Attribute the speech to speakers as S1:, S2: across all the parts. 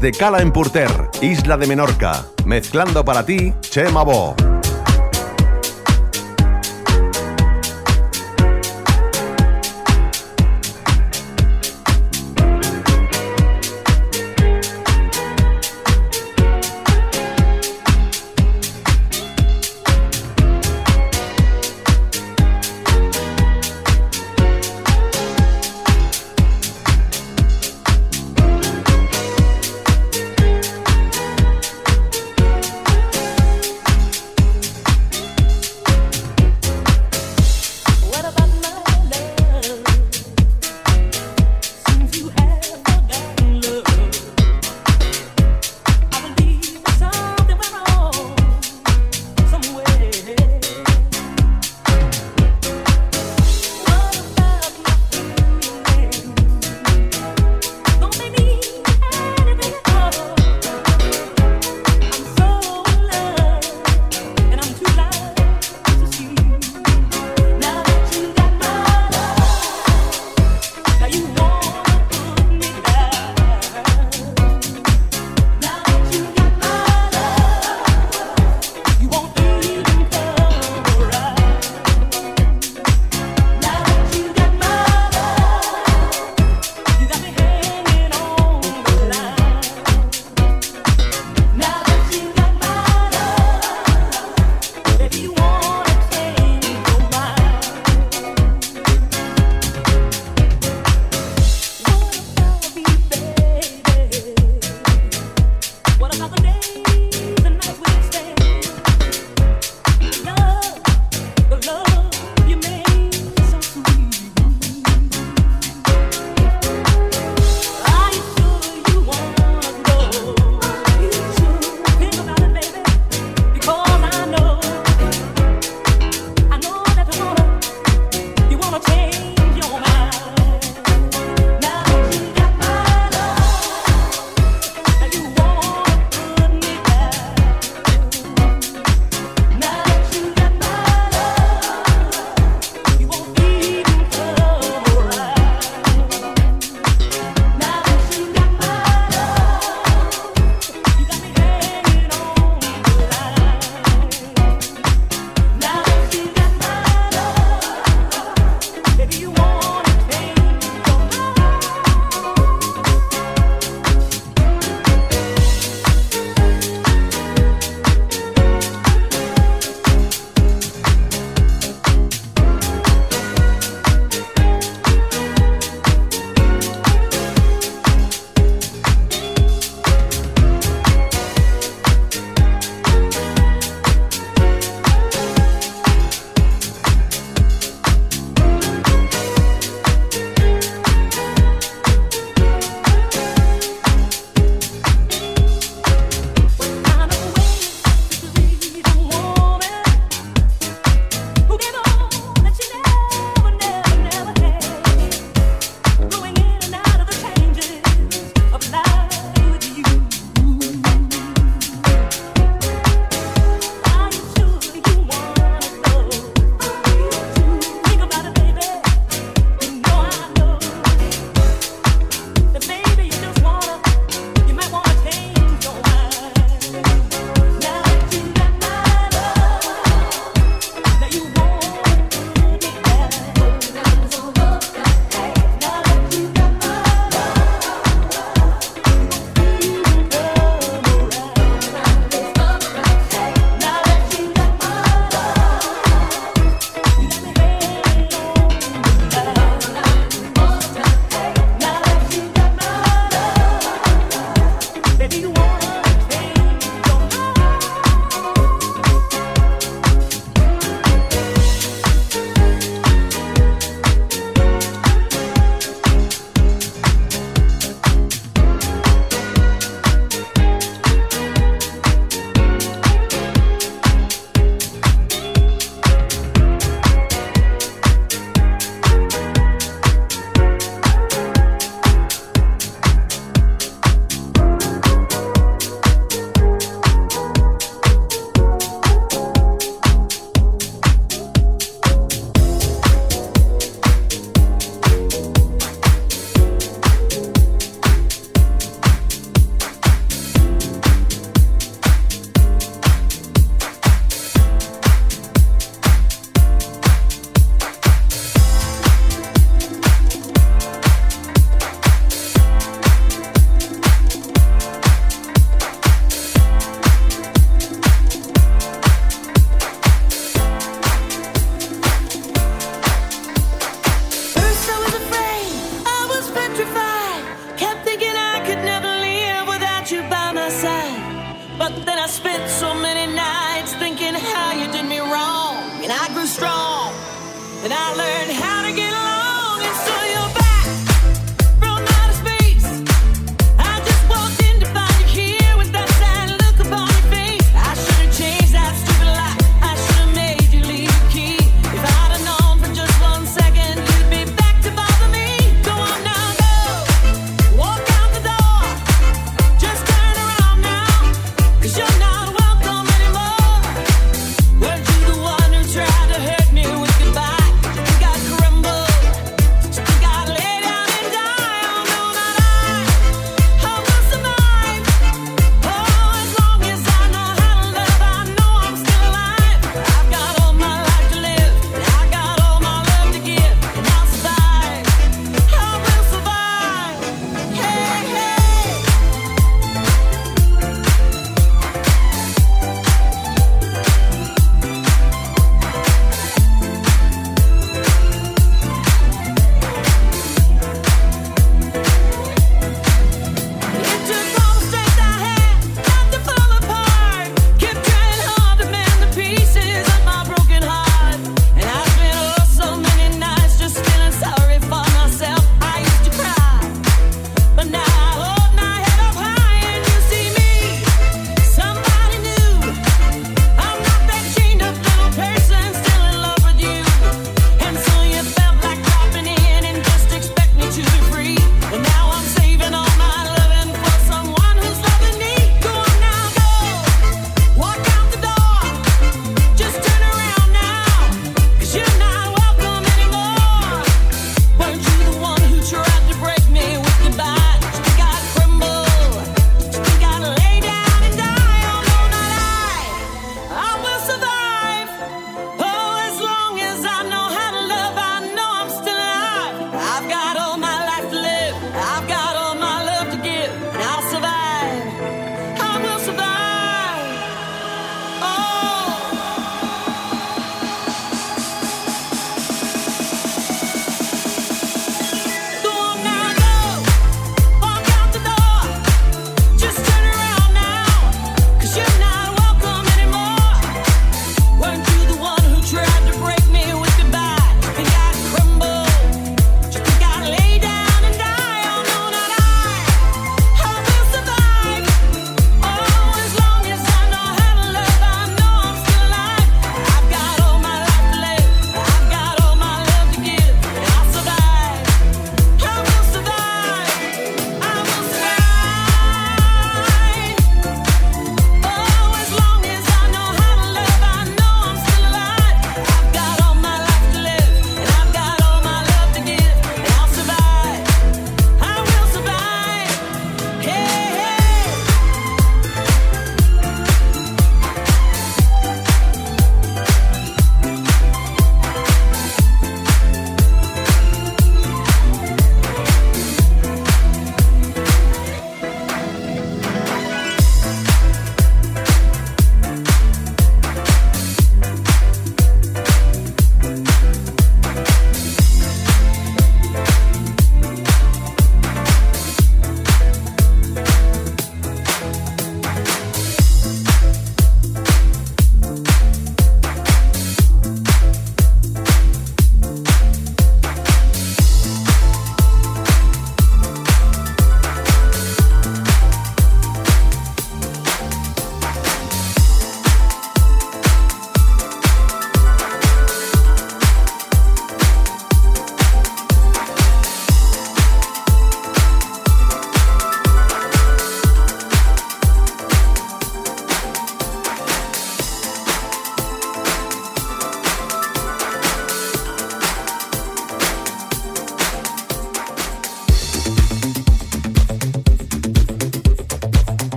S1: desde Cala en Purter, Isla de Menorca. Mezclando para ti, Chema Bo.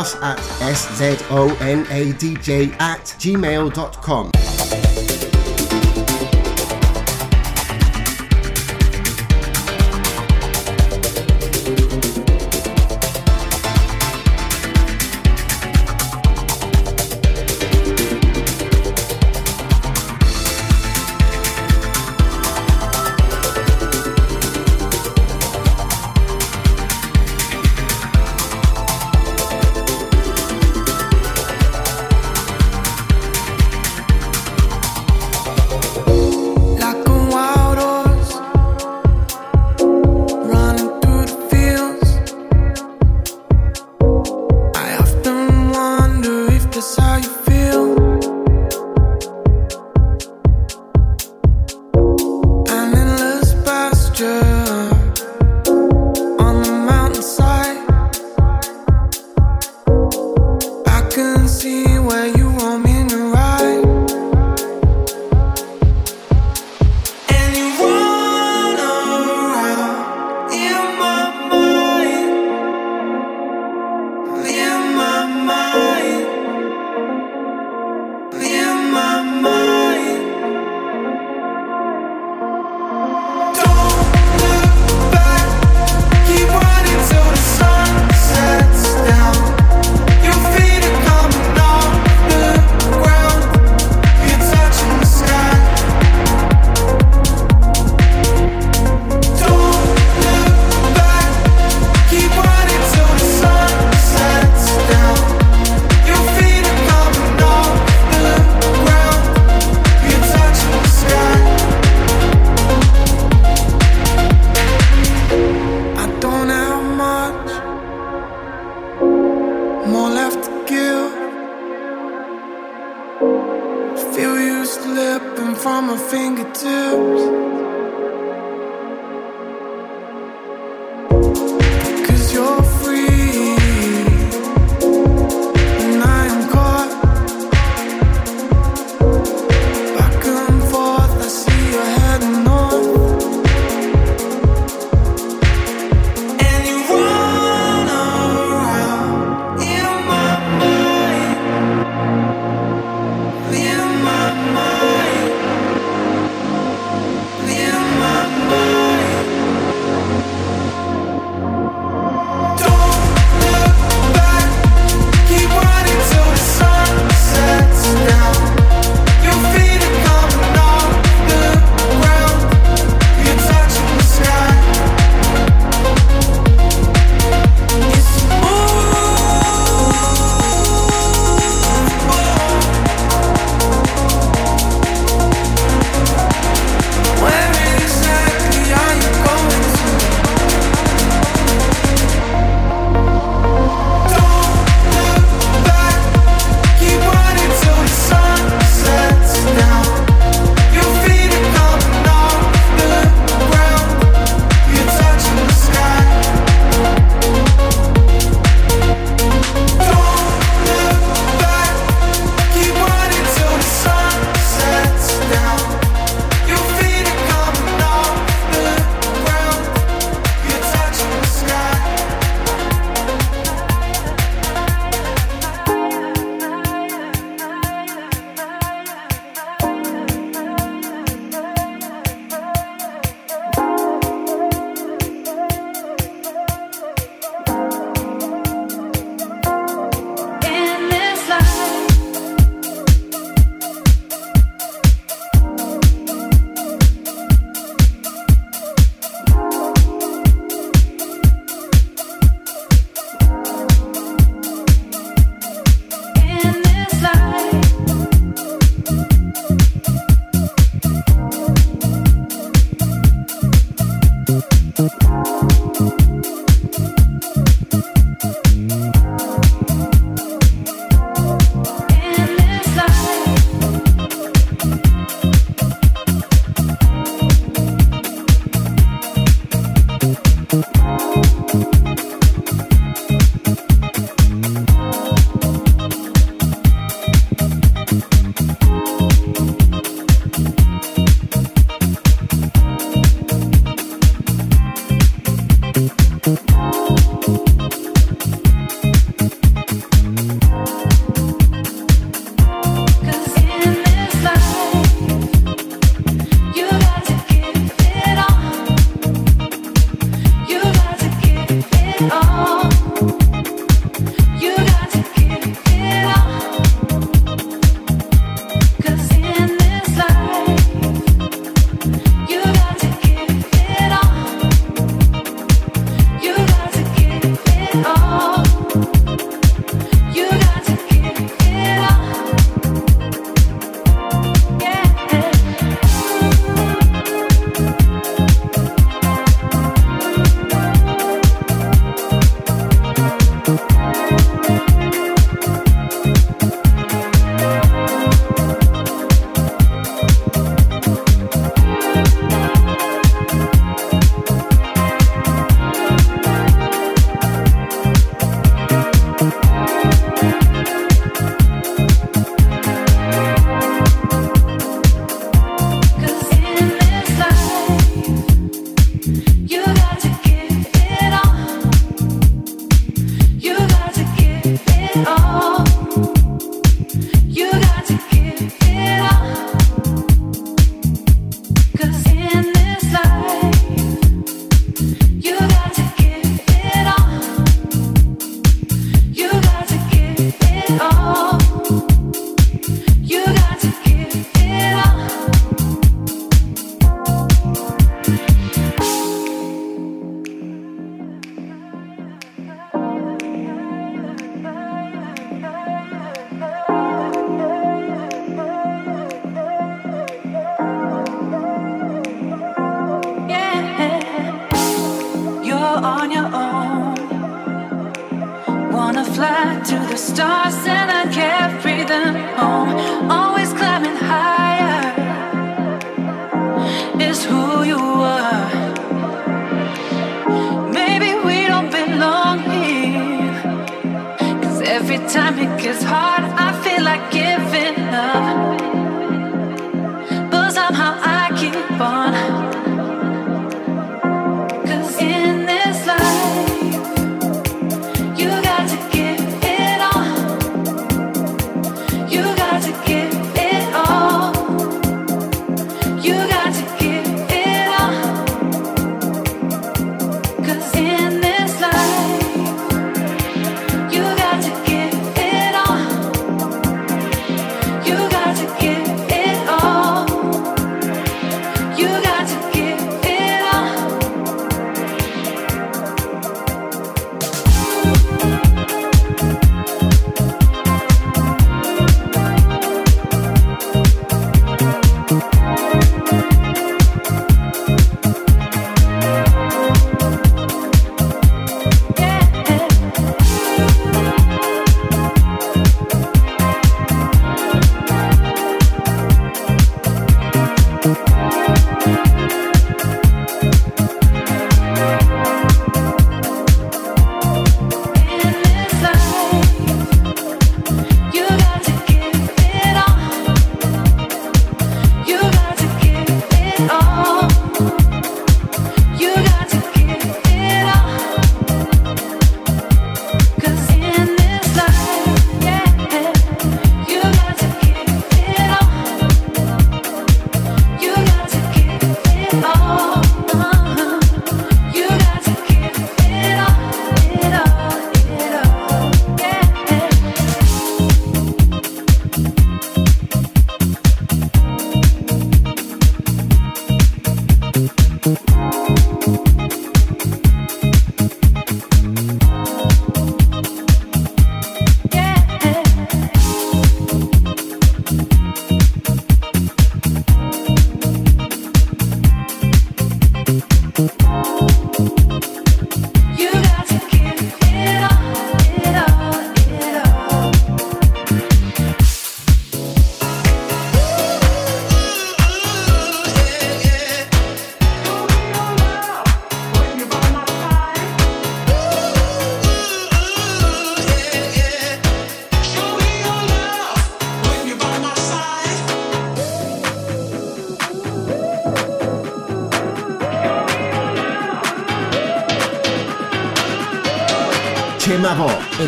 S2: Us at szonadj at gmail.com.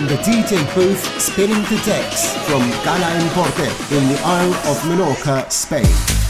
S2: in the DJ booth spinning the decks from Gala Bordet in the Isle of Menorca, Spain.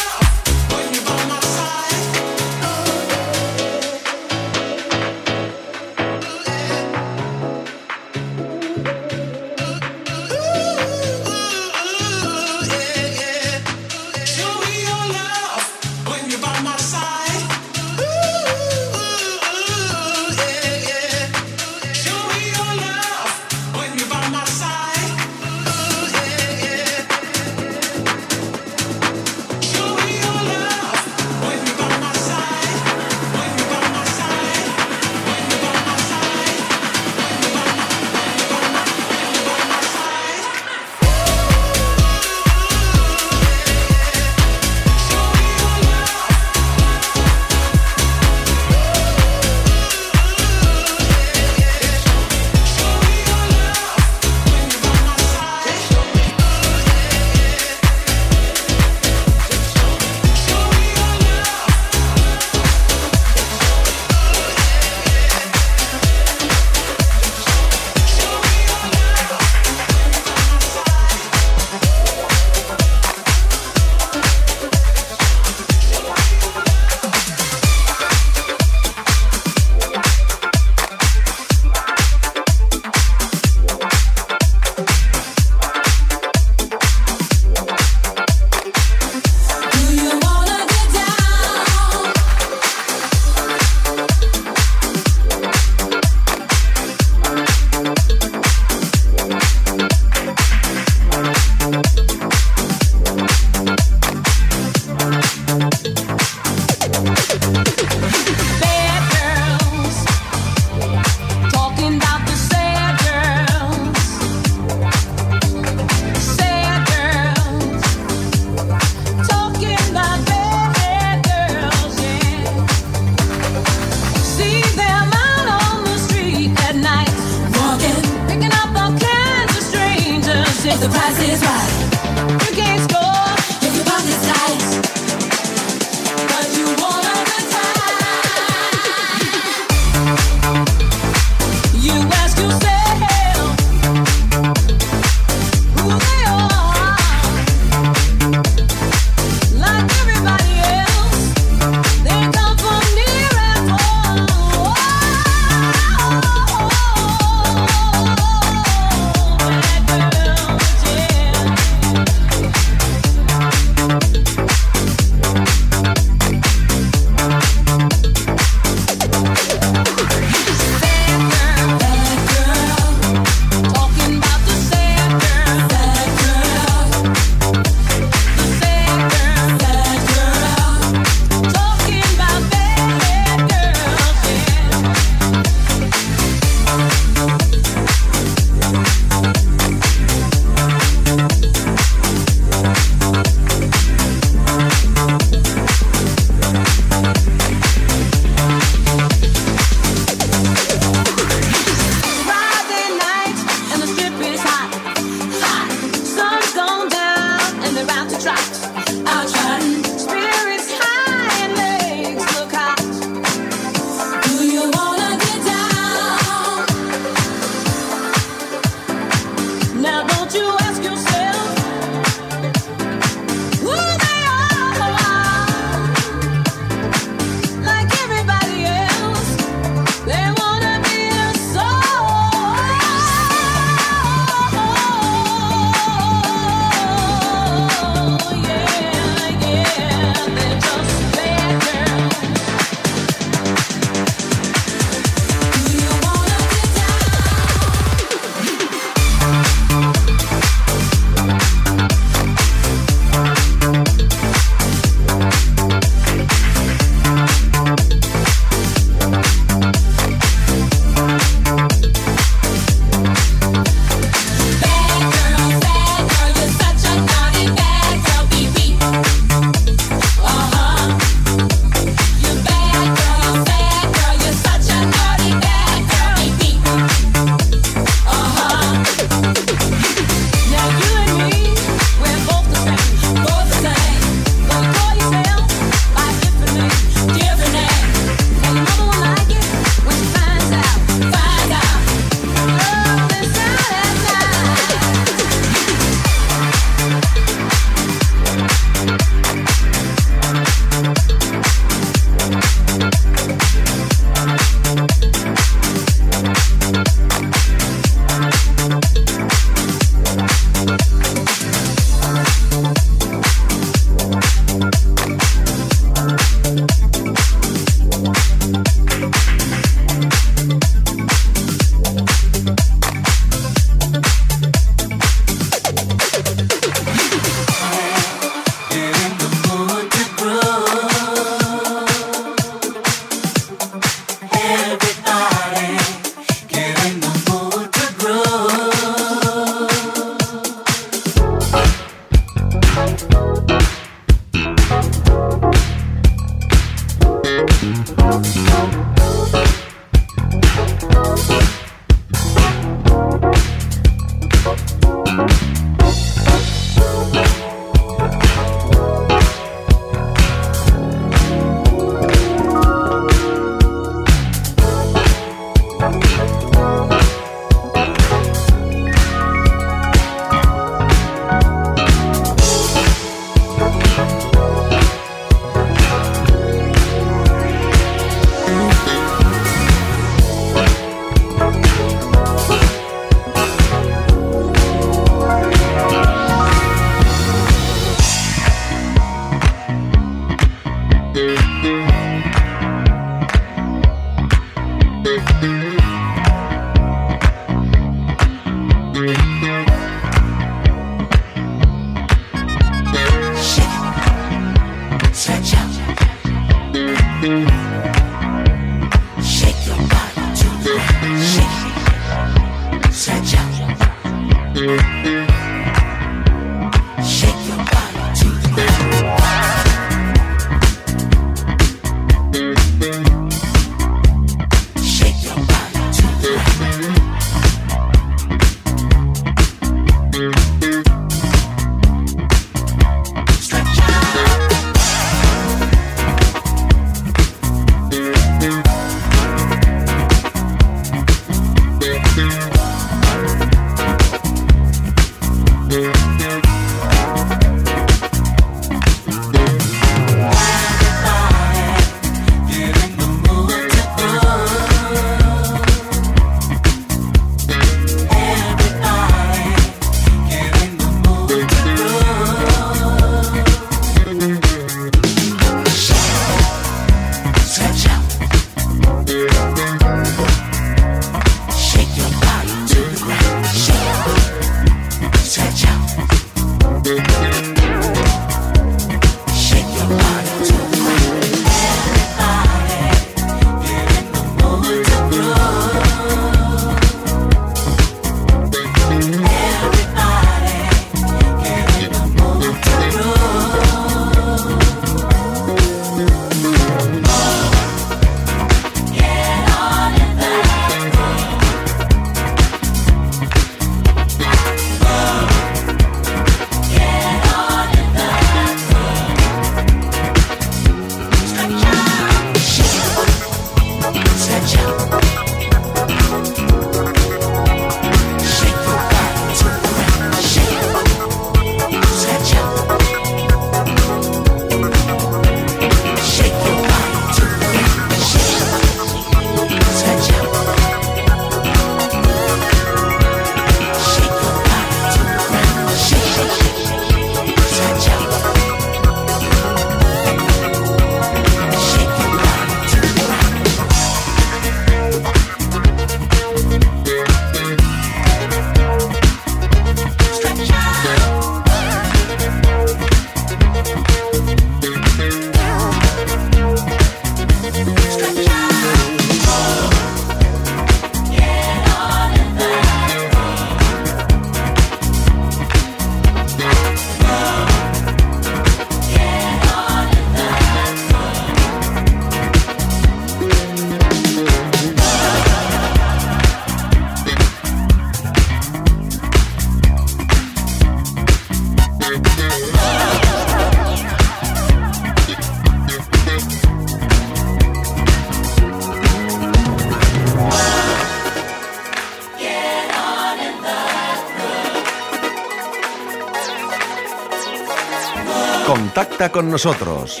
S1: Nosotros.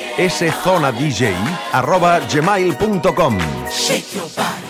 S1: szonadj.gmail.com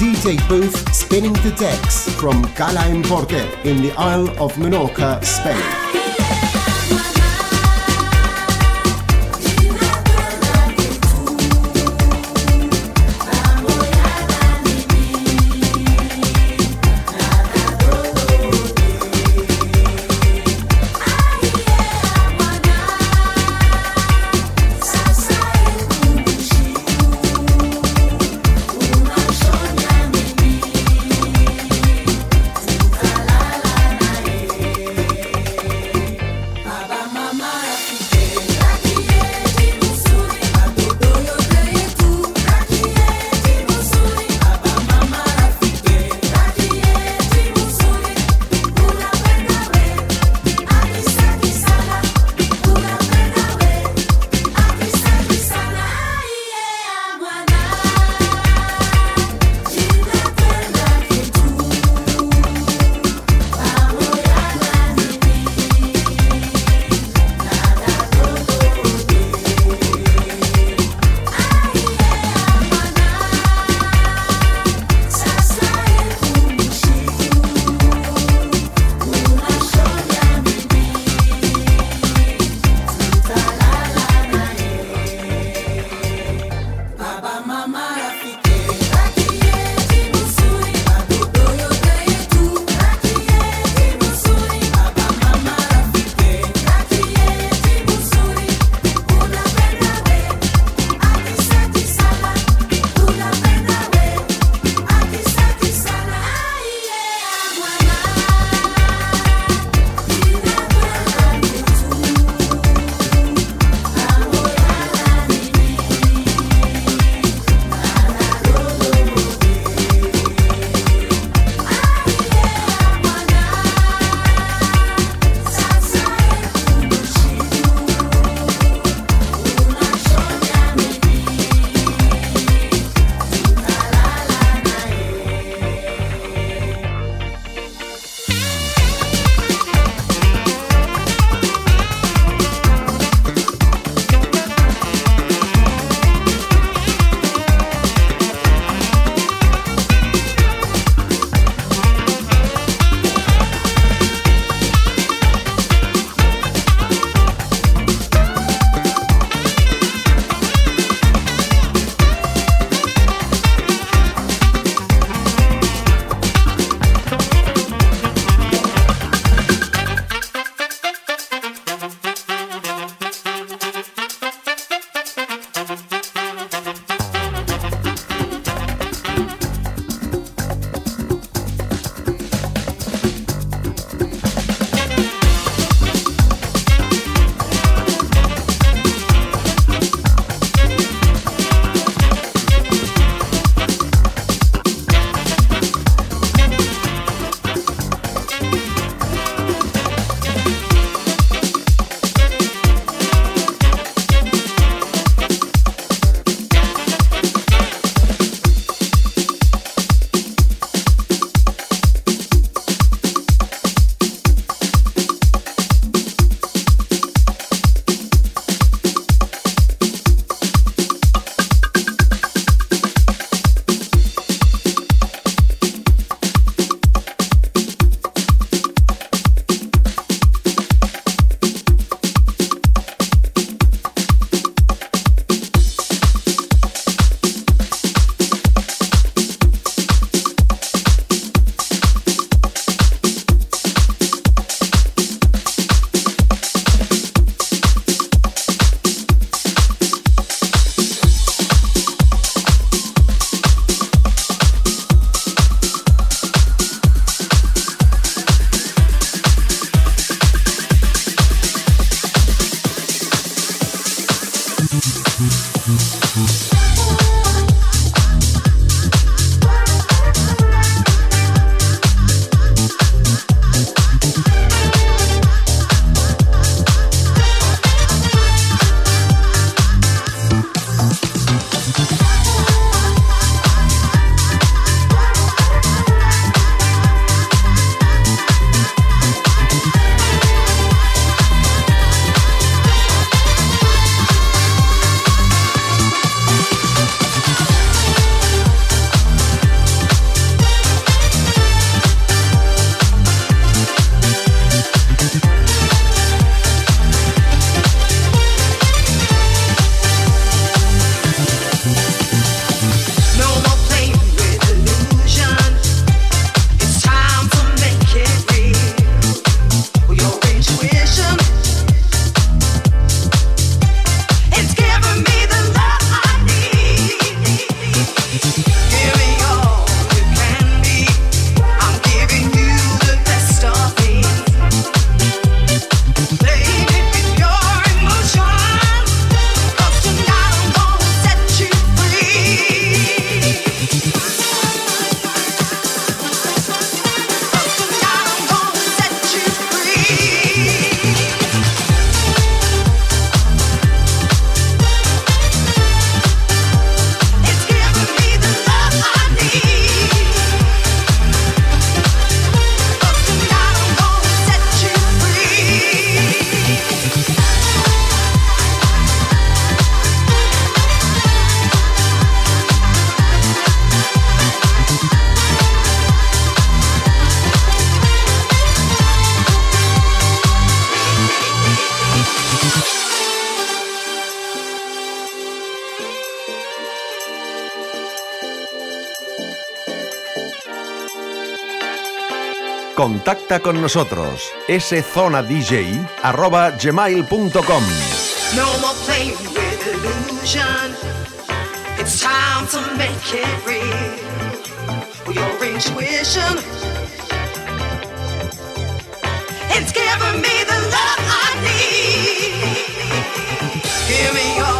S3: DJ booth spinning the decks from Gala Importe in the Isle of Menorca, Spain. Mm-hmm.
S1: Contacta con nosotros. szonadj@gmail.com.
S2: No more playing with illusion. It's time to make it real. Your intuition. It's giving me the love I need. Give me your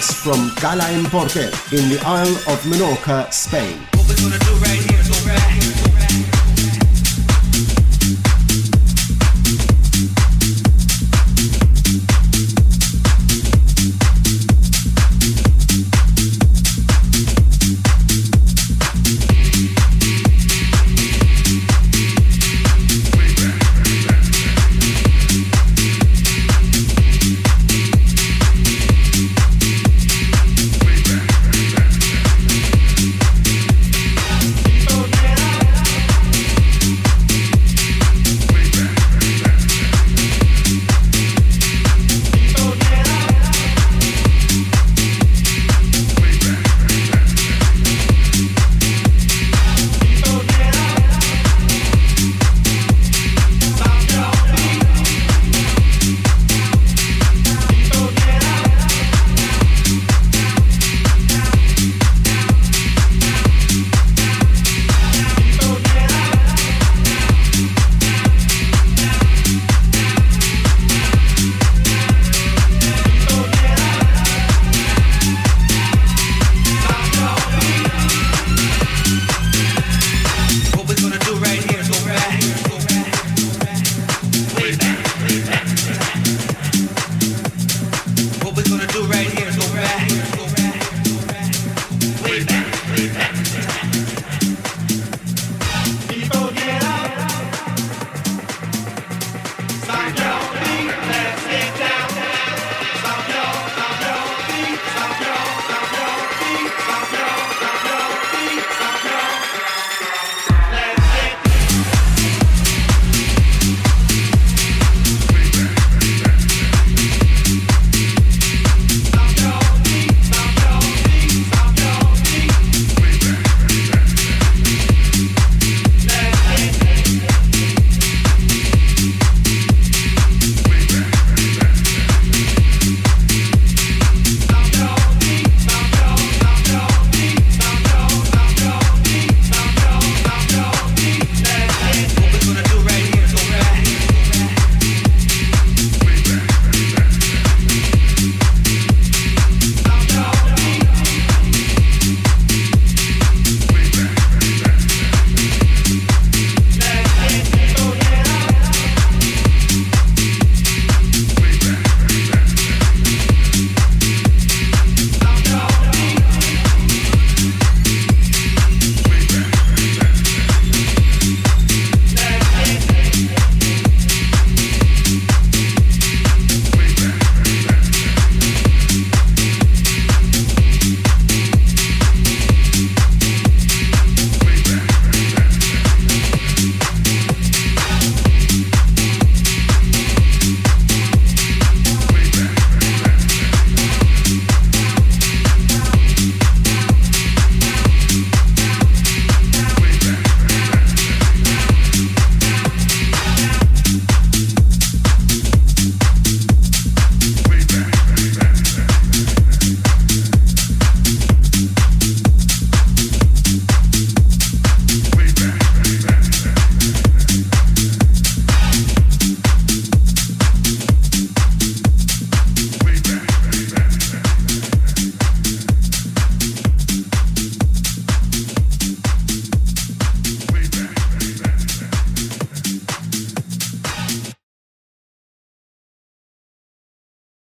S4: mix from Gala Importer in the Isle of Menorca, Spain.